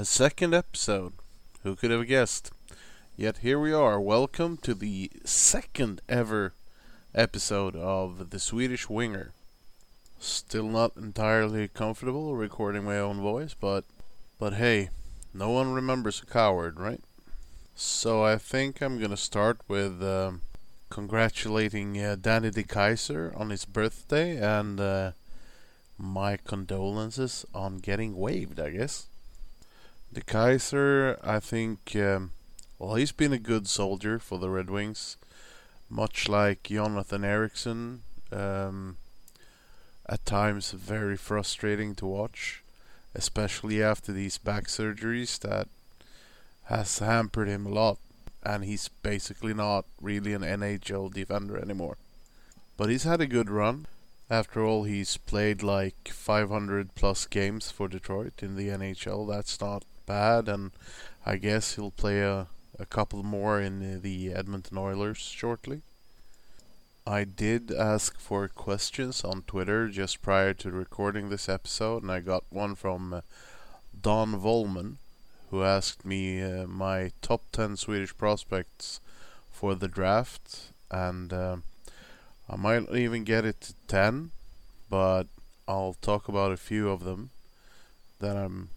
A second episode. Who could have guessed? Yet here we are. Welcome to the second ever episode of The Swedish Winger. Still not entirely comfortable recording my own voice, but but hey, no one remembers a coward, right? So I think I'm gonna start with um, congratulating uh, Danny DeKeyser on his birthday and uh, my condolences on getting waived, I guess. DeKeyser, I think, um, well, he's been a good soldier for the Red Wings, much like Jonathan Ericsson. Um, at times, very frustrating to watch, especially after these back surgeries that has hampered him a lot, and he's basically not really an NHL defender anymore. But he's had a good run. After all, he's played like 500 plus games for Detroit in the NHL. That's not bad, and I guess he'll play a, a couple more in the Edmonton Oilers shortly. I did ask for questions on Twitter just prior to recording this episode, and I got one from uh, Don Volman, who asked me uh, my top 10 Swedish prospects for the draft, and uh, I might even get it to 10, but I'll talk about a few of them that I'm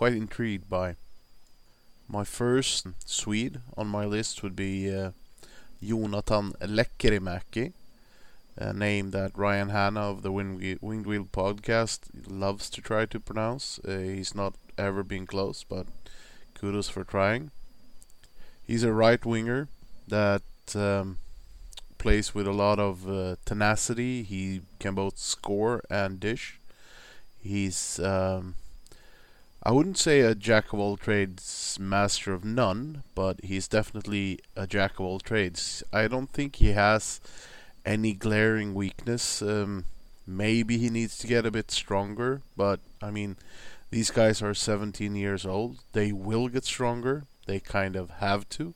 quite intrigued by. My first Swede on my list would be uh, Jonathan Lekkerimäki, a name that Ryan Hanna of the Winged Wheel podcast loves to try to pronounce. Uh, he's not ever been close, but kudos for trying. He's a right winger that um, plays with a lot of uh, tenacity. He can both score and dish. He's um, I wouldn't say a jack of all trades, master of none, but he's definitely a jack of all trades. I don't think he has any glaring weakness. Um, maybe he needs to get a bit stronger, but I mean, these guys are 17 years old. They will get stronger. They kind of have to.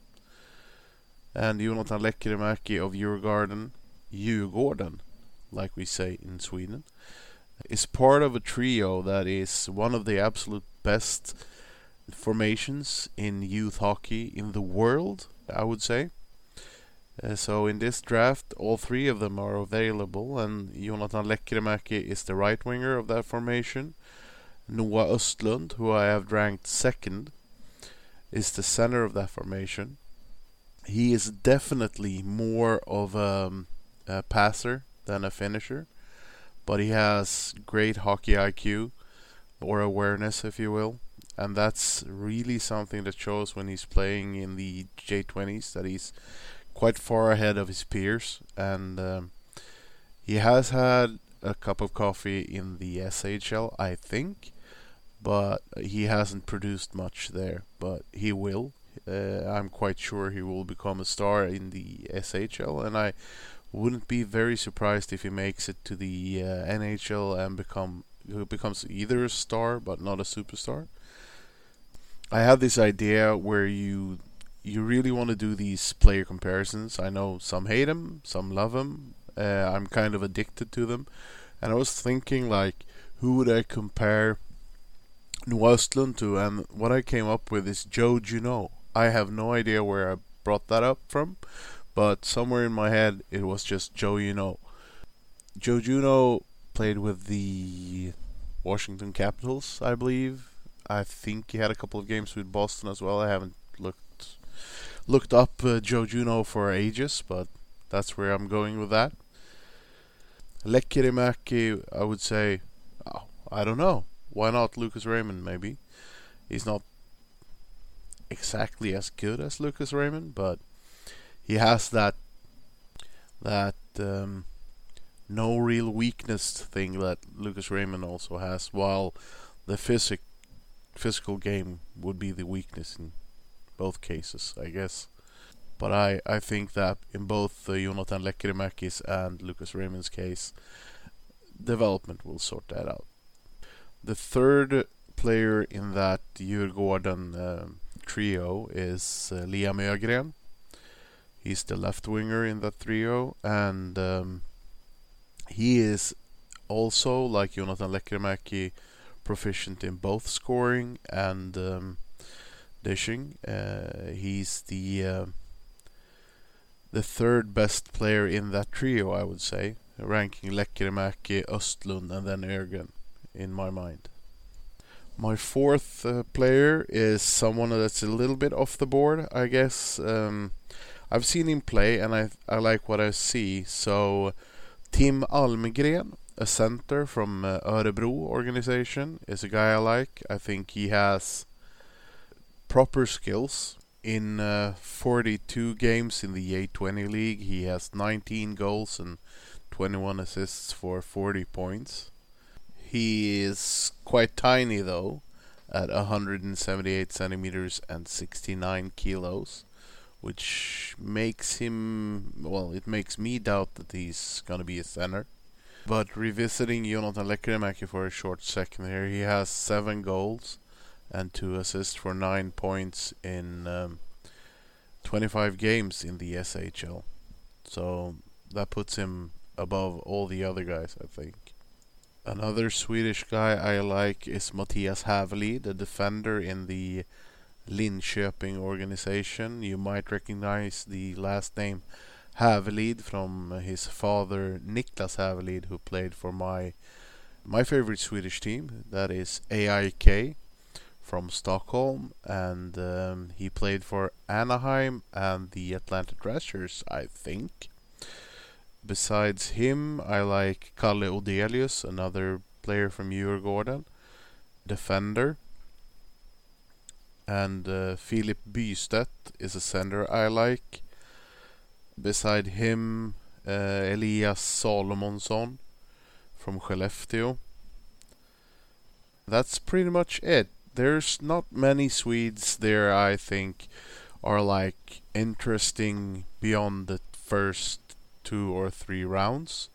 And Jonathan Lekkerimäki of Djurgården, Djurgården, like we say in Sweden, is part of a trio that is one of the absolute best formations in youth hockey in the world, I would say. Uh, so in this draft, all three of them are available, and Jonathan Lekkerimäki is the right winger of that formation. Noah Östlund, who I have ranked second, is the center of that formation. He is definitely more of a, a passer than a finisher, but he has great hockey IQ or awareness, if you will. And that's really something that shows when he's playing in the J20s that he's quite far ahead of his peers. And um, he has had a cup of coffee in the SHL, I think, but he hasn't produced much there. But he will. Uh, I'm quite sure he will become a star in the SHL, and I wouldn't be very surprised if he makes it to the uh, NHL and become who becomes either a star but not a superstar. I have this idea where you you really want to do these player comparisons. I know some hate them, some love them. Uh, I'm kind of addicted to them, and I was thinking like, who would I compare Noah to? And what I came up with is Joe Juneau. I have no idea where I brought that up from, but somewhere in my head it was just Joe Juneau. Joe Juneau played with the Washington Capitals, I believe. I think he had a couple of games with Boston as well. I haven't looked looked up uh, Joe Juneau for ages, but that's where I'm going with that. Lekkerimäki, I would say, oh, I don't know. Why not Lucas Raymond? Maybe he's not exactly as good as Lucas Raymond, but he has that that um, no real weakness thing that Lucas Raymond also has, while the physic physical game would be the weakness in both cases, I guess. But I, I think that in both uh, Jonathan Lekkerimäki's and Lucas Raymond's case, development will sort that out. The third player in that Djurgården uh, trio is uh, Liam Öhgren. He's the left winger in that trio, and um, he is also, like Jonathan Lekkerimäki, proficient in both scoring and um, dishing. Uh, he's the uh, the third best player in that trio, I would say, ranking Lekkerimäki, Östlund, and then Öhgren in my mind. My fourth uh, player is someone that's a little bit off the board, I guess. Um, I've seen him play and I I like what I see. So Tim Almgren, a center from uh, Örebro organization, is a guy I like. I think he has proper skills. In uh, 42 games in the J20 league, he has 19 goals and 21 assists for 40 points. He is quite tiny though, at 178 centimeters and 69 kilos, which makes him, well, it makes me doubt that he's gonna be a center. But revisiting Jonathan Lekkerimäki for a short second here, he has seven goals and two assists for nine points in um, 25 games in the SHL. So that puts him above all the other guys, I think. Another Swedish guy I like is Mattias Hävelid, the defender in the Linköping organization. You might recognize the last name Hävelid from his father Niklas Hävelid, who played for my my favorite Swedish team, that is AIK from Stockholm, and um, he played for Anaheim and the Atlanta Thrashers, I think. Besides him, I like Kalle Odelius, another player from Djurgården, defender. And uh, Filip Bystedt is a center I like. Beside him, uh, Elias Salomonsson from Skellefteå. That's pretty much it. There's not many Swedes there I think are like interesting beyond the first two or three rounds.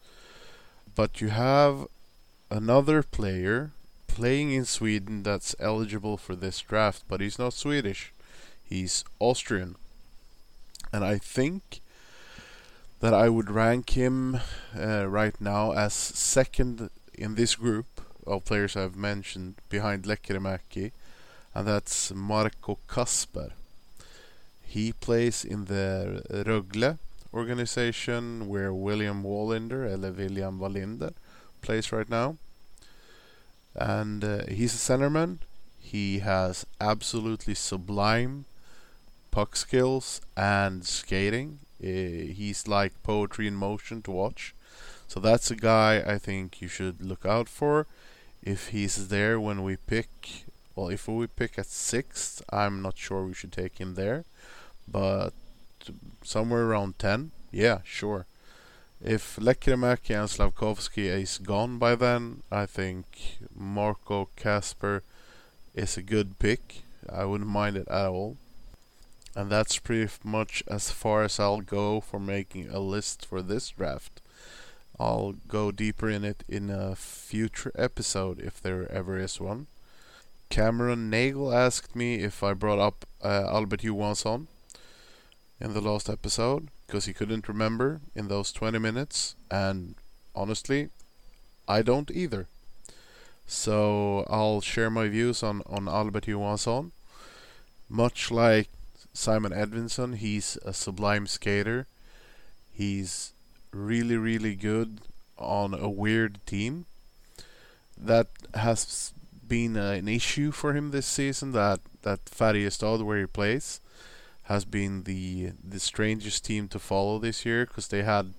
But you have another player playing in Sweden that's eligible for this draft, but he's not Swedish. He's Austrian. And I think that I would rank him uh, right now as second in this group of players I've mentioned behind Lekkerimäki, and that's Marco Kasper. He plays in the Rögle organization where William Wallinder, eller William Wallinder, plays right now. And uh, he's a centerman. He has absolutely sublime puck skills and skating. Uh, he's like poetry in motion to watch. So that's a guy I think you should look out for. If he's there when we pick, well, if we pick at sixth, I'm not sure we should take him there. But somewhere around 10, yeah, sure. If Lekkerimäki and Slavkovsky is gone by then, I think Marco Kasper is a good pick. I wouldn't mind it at all. And that's pretty much as far as I'll go for making a list for this draft. I'll go deeper in it in a future episode if there ever is one. Cameron Nagel asked me if I brought up uh, Albert Johansson in the last episode because he couldn't remember in those 20 minutes, and honestly, I don't either. So I'll share my views on, on Albert Johansson. Much like Simon Edvinsson, he's a sublime skater. He's really, really good on a weird team. That has been uh, an issue for him this season. That that Fatty Färjestad where he plays has been the the strangest team to follow this year because they had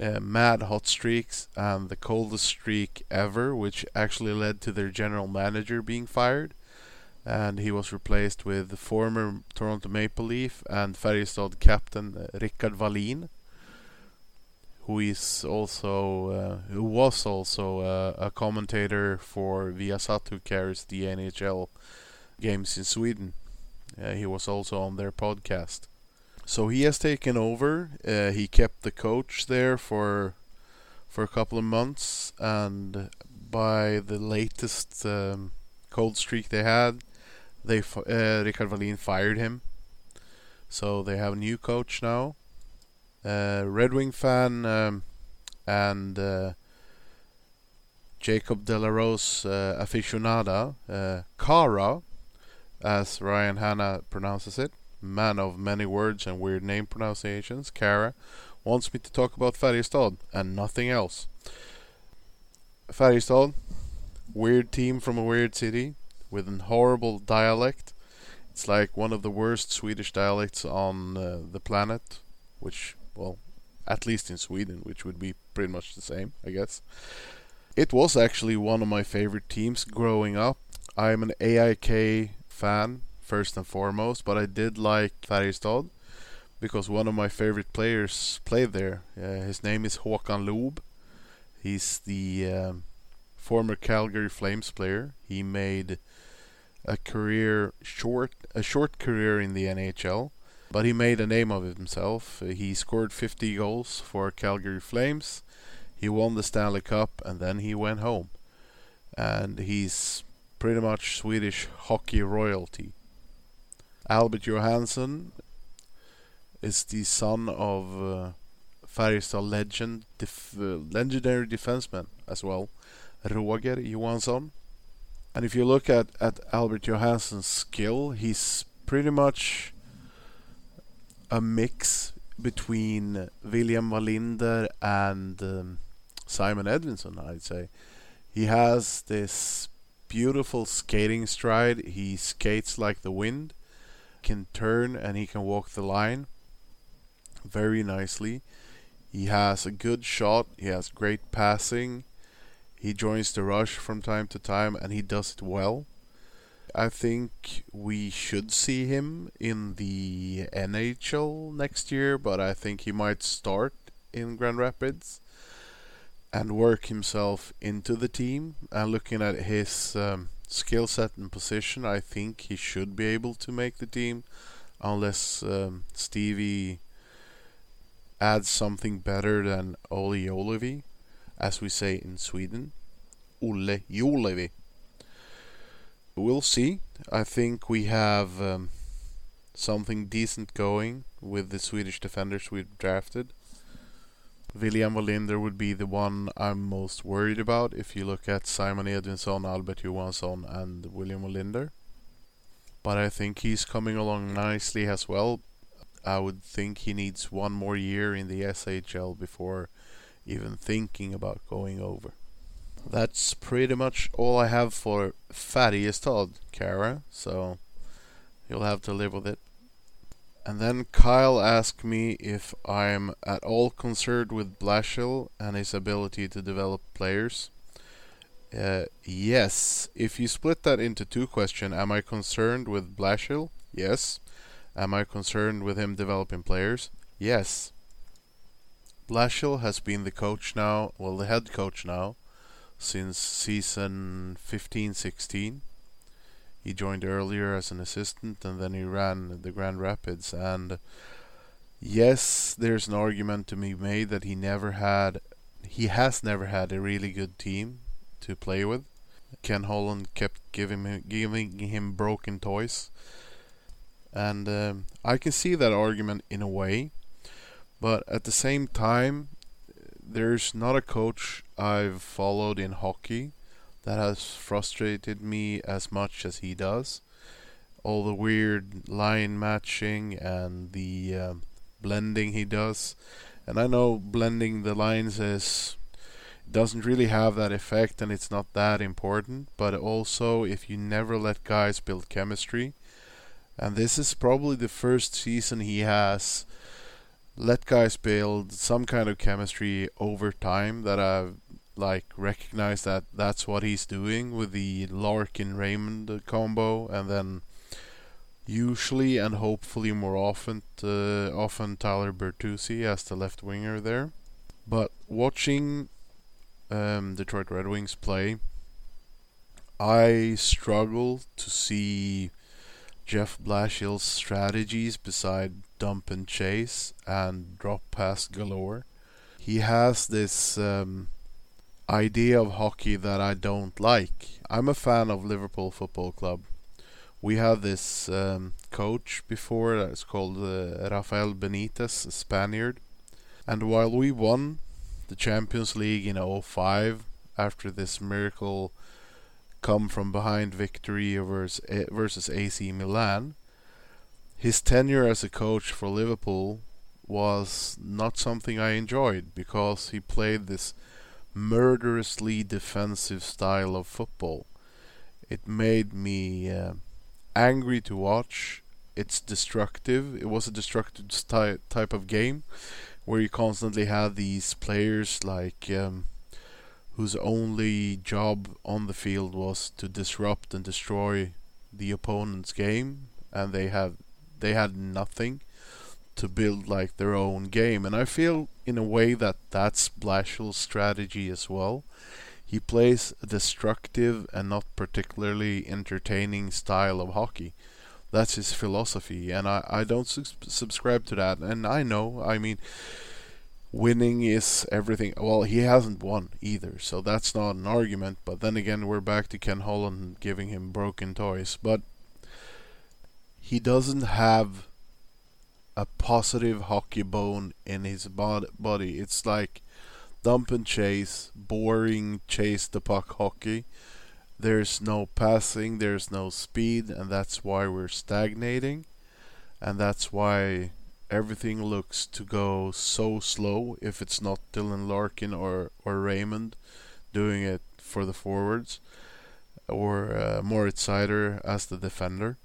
uh, mad hot streaks and the coldest streak ever, which actually led to their general manager being fired. And he was replaced with the former Toronto Maple Leaf and Färjestad captain uh, Rickard Wallin, who is also uh, who was also uh, a commentator for Viasat, who carries the NHL games in Sweden. Uh, he was also on their podcast. So he has taken over. Uh, he kept the coach there for for a couple of months, and by the latest um, cold streak they had, they uh, Rickard Wallin fired him. So they have a new coach now. Uh, Red Wing fan um, and uh, Jacob De La Rose uh, aficionada, uh, Kara, as Ryan Hanna pronounces it, man of many words and weird name pronunciations, Kara, wants me to talk about Färjestad and nothing else. Färjestad, weird team from a weird city with an horrible dialect. It's like one of the worst Swedish dialects on uh, the planet, which, well, at least in Sweden, which would be pretty much the same, I guess. It was actually one of my favorite teams growing up. I'm an AIK fan, first and foremost, but I did like Färjestad because one of my favorite players played there. Uh, his name is Håkan Loob. He's the um, former Calgary Flames player. He made a career short a short career in the NHL, but he made a name of himself. He scored 50 goals for Calgary Flames. He won the Stanley Cup and then he went home. And he's pretty much Swedish hockey royalty. Albert Johansson is the son of uh, Färjestad legend, def- uh, legendary defenseman as well, Roger Johansson. And if you look at, at Albert Johansson's skill, he's pretty much a mix between William Wallinder and um, Simon Edvinsson, I'd say. He has this beautiful skating stride. He skates like the wind, can turn, and he can walk the line very nicely. He has a good shot, he has great passing. He joins the rush from time to time and he does it well. I think we should see him in the NHL next year, but I think he might start in Grand Rapids and work himself into the team. And looking at his um, skill set and position, I think he should be able to make the team, unless um, Stevie adds something better than Olli Juolevi as we say in Sweden. Olle Juolevi. We'll see. I think we have um, something decent going with the Swedish defenders we've drafted. William Wallinder would be the one I'm most worried about if you look at Simon Edvinsson, Albert Johansson, and William Wallinder. But I think he's coming along nicely as well. I would think he needs one more year in the SHL before even thinking about going over. That's pretty much all I have for Färjestad, Kara, so you'll have to live with it. And then Kyle asked me if I'm at all concerned with Blashill and his ability to develop players. Uh, yes. If you split that into two questions, am I concerned with Blashill? Yes. Am I concerned with him developing players? Yes. Blashill has been the coach now, well, the head coach now, since season 15-16. He joined earlier as an assistant and then he ran the Grand Rapids. And yes, there's an argument to be made that he never had, he has never had a really good team to play with. Ken Holland kept giving him, giving him broken toys. And um, I can see that argument in a way but at the same time, there's not a coach I've followed in hockey that has frustrated me as much as he does. All the weird line matching and the uh, blending he does. And I know blending the lines is doesn't really have that effect and it's not that important, but also if you never let guys build chemistry, and this is probably the first season he has let guys build some kind of chemistry over time that I've like recognize that that's what he's doing with the Larkin Raymond combo and then usually and hopefully more often uh, often Tyler Bertuzzi as the left winger there but watching um, Detroit Red Wings play I struggle to see Jeff Blashill's strategies beside dump and chase and drop pass galore. He has this um, idea of hockey that I don't like. I'm a fan of Liverpool Football Club. We had this um, coach before that's called uh, Rafael Benitez, a Spaniard. And while we won the Champions League in 05 after this miracle come from behind victory versus, versus AC Milan. His tenure as a coach for Liverpool was not something I enjoyed because he played this murderously defensive style of football. It made me uh, angry to watch. It's destructive. It was a destructive ty- type of game where you constantly had these players like um, whose only job on the field was to disrupt and destroy the opponent's game, and they had they had nothing to build like their own game. And I feel in a way that that's Blashill's strategy as well. He plays a destructive and not particularly entertaining style of hockey. That's his philosophy, and I, I don't su- subscribe to that. And I know, I mean, winning is everything. Well, he hasn't won either, so that's not an argument. But then again, we're back to Ken Holland giving him broken toys. But he doesn't have a positive hockey bone in his body. It's like dump and chase, boring chase the puck hockey. There's no passing, there's no speed, and that's why we're stagnating. And that's why everything looks to go so slow if it's not Dylan Larkin or, or Raymond doing it for the forwards or uh, Moritz Seider as the defender.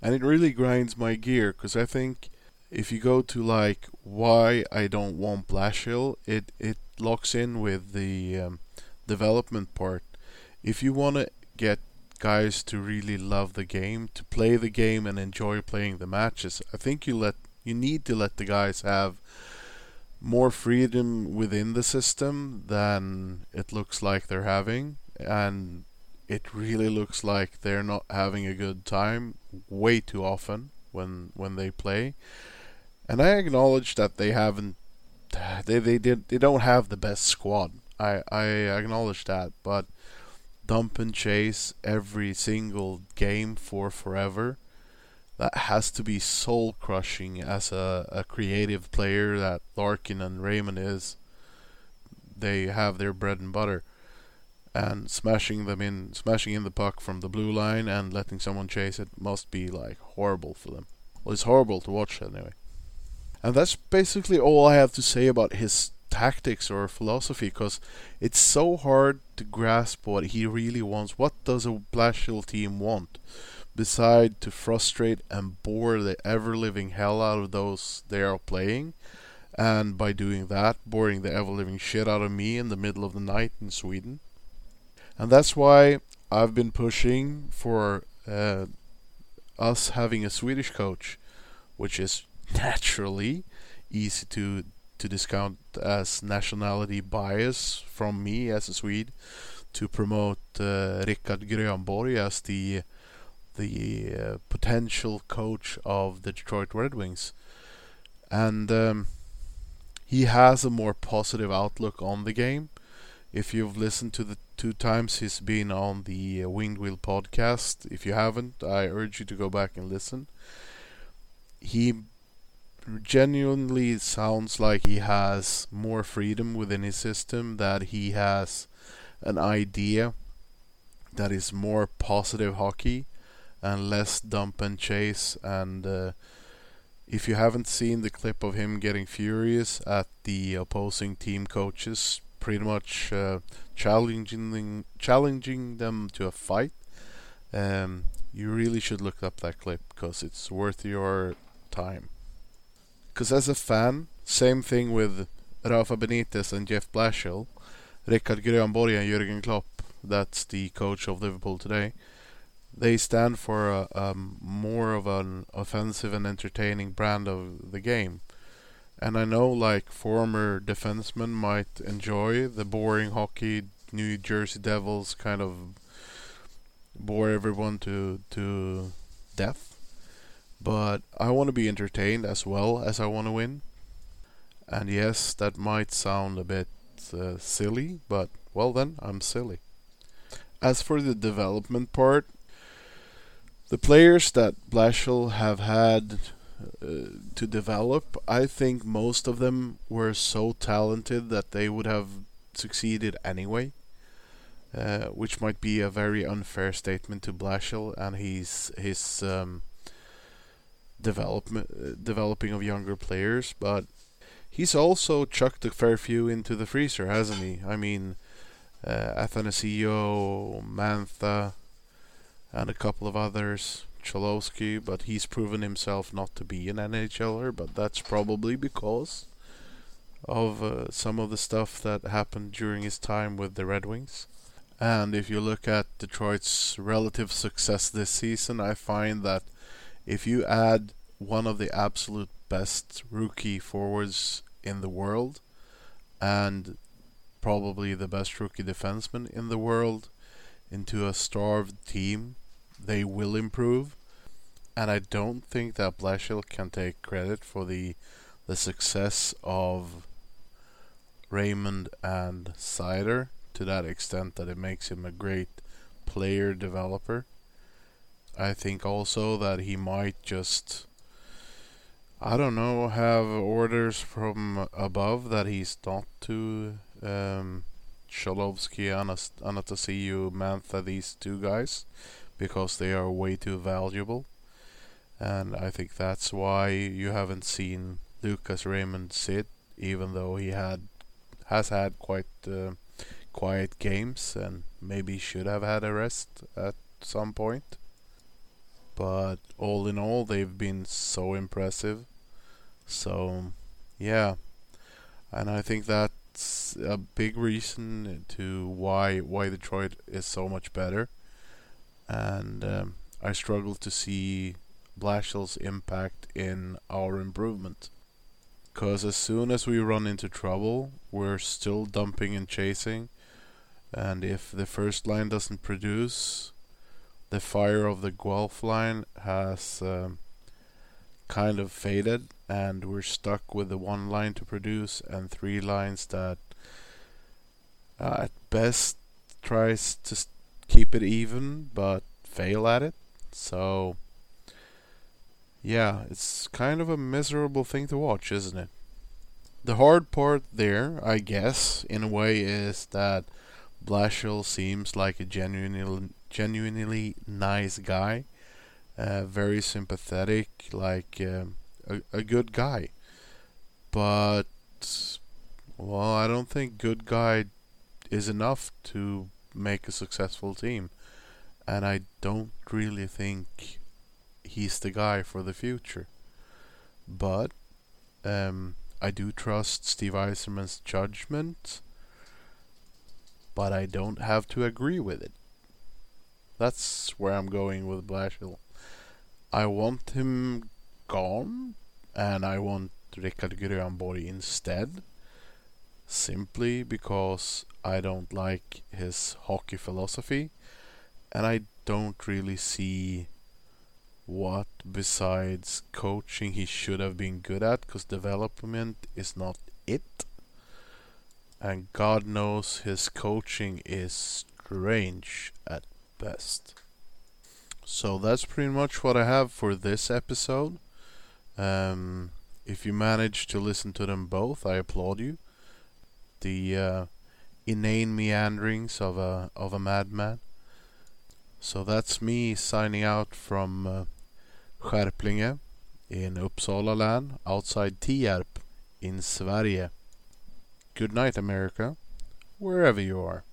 And it really grinds my gear because I think if you go to like why I don't want Blashill, it it locks in with the um, development part. If you want to get guys to really love the game, to play the game and enjoy playing the matches, I think you let you need to let the guys have more freedom within the system than it looks like they're having and it really looks like they're not having a good time way too often when when they play and I acknowledge that they haven't they they did they don't have the best squad. I I acknowledge that, but dump and chase every single game for forever. That has to be soul crushing as a, a creative player that Larkin and Raymond is. They have their bread and butter. And smashing them in smashing in the puck from the blue line and letting someone chase it must be like horrible for them. Well it's horrible to watch anyway. And that's basically all I have to say about his tactics or philosophy because it's so hard to grasp what he really wants. What does a Blashill team want? Beside to frustrate and bore the ever living hell out of those they are playing, and by doing that, boring the ever living shit out of me in the middle of the night in Sweden. And that's why I've been pushing for uh, us having a Swedish coach, which is naturally easy to to discount as nationality bias from me as a Swede to promote uh, Rickard Grönborg as the the uh, potential coach of the Detroit Red Wings, and um, he has a more positive outlook on the game. If you've listened to the two times he's been on the uh, Winged Wheel podcast, if you haven't, I urge you to go back and listen. He genuinely sounds like he has more freedom within his system, that he has an idea that is more positive hockey and less dump and chase. And uh, if you haven't seen the clip of him getting furious at the opposing team coaches, pretty much uh, challenging challenging them to a fight, um, you really should look up that clip because it's worth your time. Because as a fan, same thing with Rafa Benitez and Jeff Blashill, Rickard Grönborg and Jurgen Klopp, that's the coach of Liverpool today, they stand for a, um, more of an offensive and entertaining brand of the game. And I know like former defensemen might enjoy the boring hockey New Jersey Devils kind of bore everyone to to death but I want to be entertained as well as I want to win. And yes, that might sound a bit uh, silly, but well, then I'm silly. As for the development part, the players that Blashill have had uh, to develop, I think most of them were so talented that they would have succeeded anyway. uh, which might be a very unfair statement to Blashill and his his um, development uh, developing of younger players, but he's also chucked a fair few into the freezer, hasn't he? I mean, uh, Athanasiou, Mantha, and a couple of others, Cholowski, but he's proven himself not to be an NHLer, but that's probably because of uh, some of the stuff that happened during his time with the Red Wings. And if you look at Detroit's relative success this season, I find that if you add one of the absolute best rookie forwards in the world and probably the best rookie defenseman in the world into a starved team, they will improve. And I don't think that Blashill can take credit for the the success of Raymond and Seider to that extent that it makes him a great player developer. I think also that he might just I don't know, have orders from above that he's not to um, Cholowski, Anastasiou, Mantha, these two guys, because they are way too valuable. And I think that's why you haven't seen Lucas Raymond sit, even though he had has had quite uh, quiet games and maybe should have had a rest at some point. But all in all, they've been so impressive. So, yeah, and I think that's a big reason to why why Detroit is so much better. And um, I struggle to see Blashill's impact in our improvement. Because as soon as we run into trouble, we're still dumping and chasing. And if the first line doesn't produce, the fire of the Guelph line has um, kind of faded, and we're stuck with the one line to produce and three lines that, uh, at best, tries to keep it even but fail at it. So yeah, it's kind of a miserable thing to watch, isn't it? The hard part there, I guess, in a way, is that Blashill seems like a genuinely, genuinely nice guy, uh, very sympathetic, like um, a, a good guy. But, well, I don't think good guy is enough to make a successful team. And I don't really think he's the guy for the future. But um, I do trust Steve Yzerman's judgment, but I don't have to agree with it. That's where I'm going with Blashill. I want him gone, and I want Rickard Grönborg instead, simply because I don't like his hockey philosophy, and I don't really see what besides coaching he should have been good at because development is not it. And God knows his coaching is strange at best. So that's pretty much what I have for this episode. Um, if you manage to listen to them both, I applaud you. The uh, inane meanderings of a of a madman. So that's me signing out from uh, Skärplinge in Uppsala län outside Tierp in Sverige. Good night, America, wherever you are.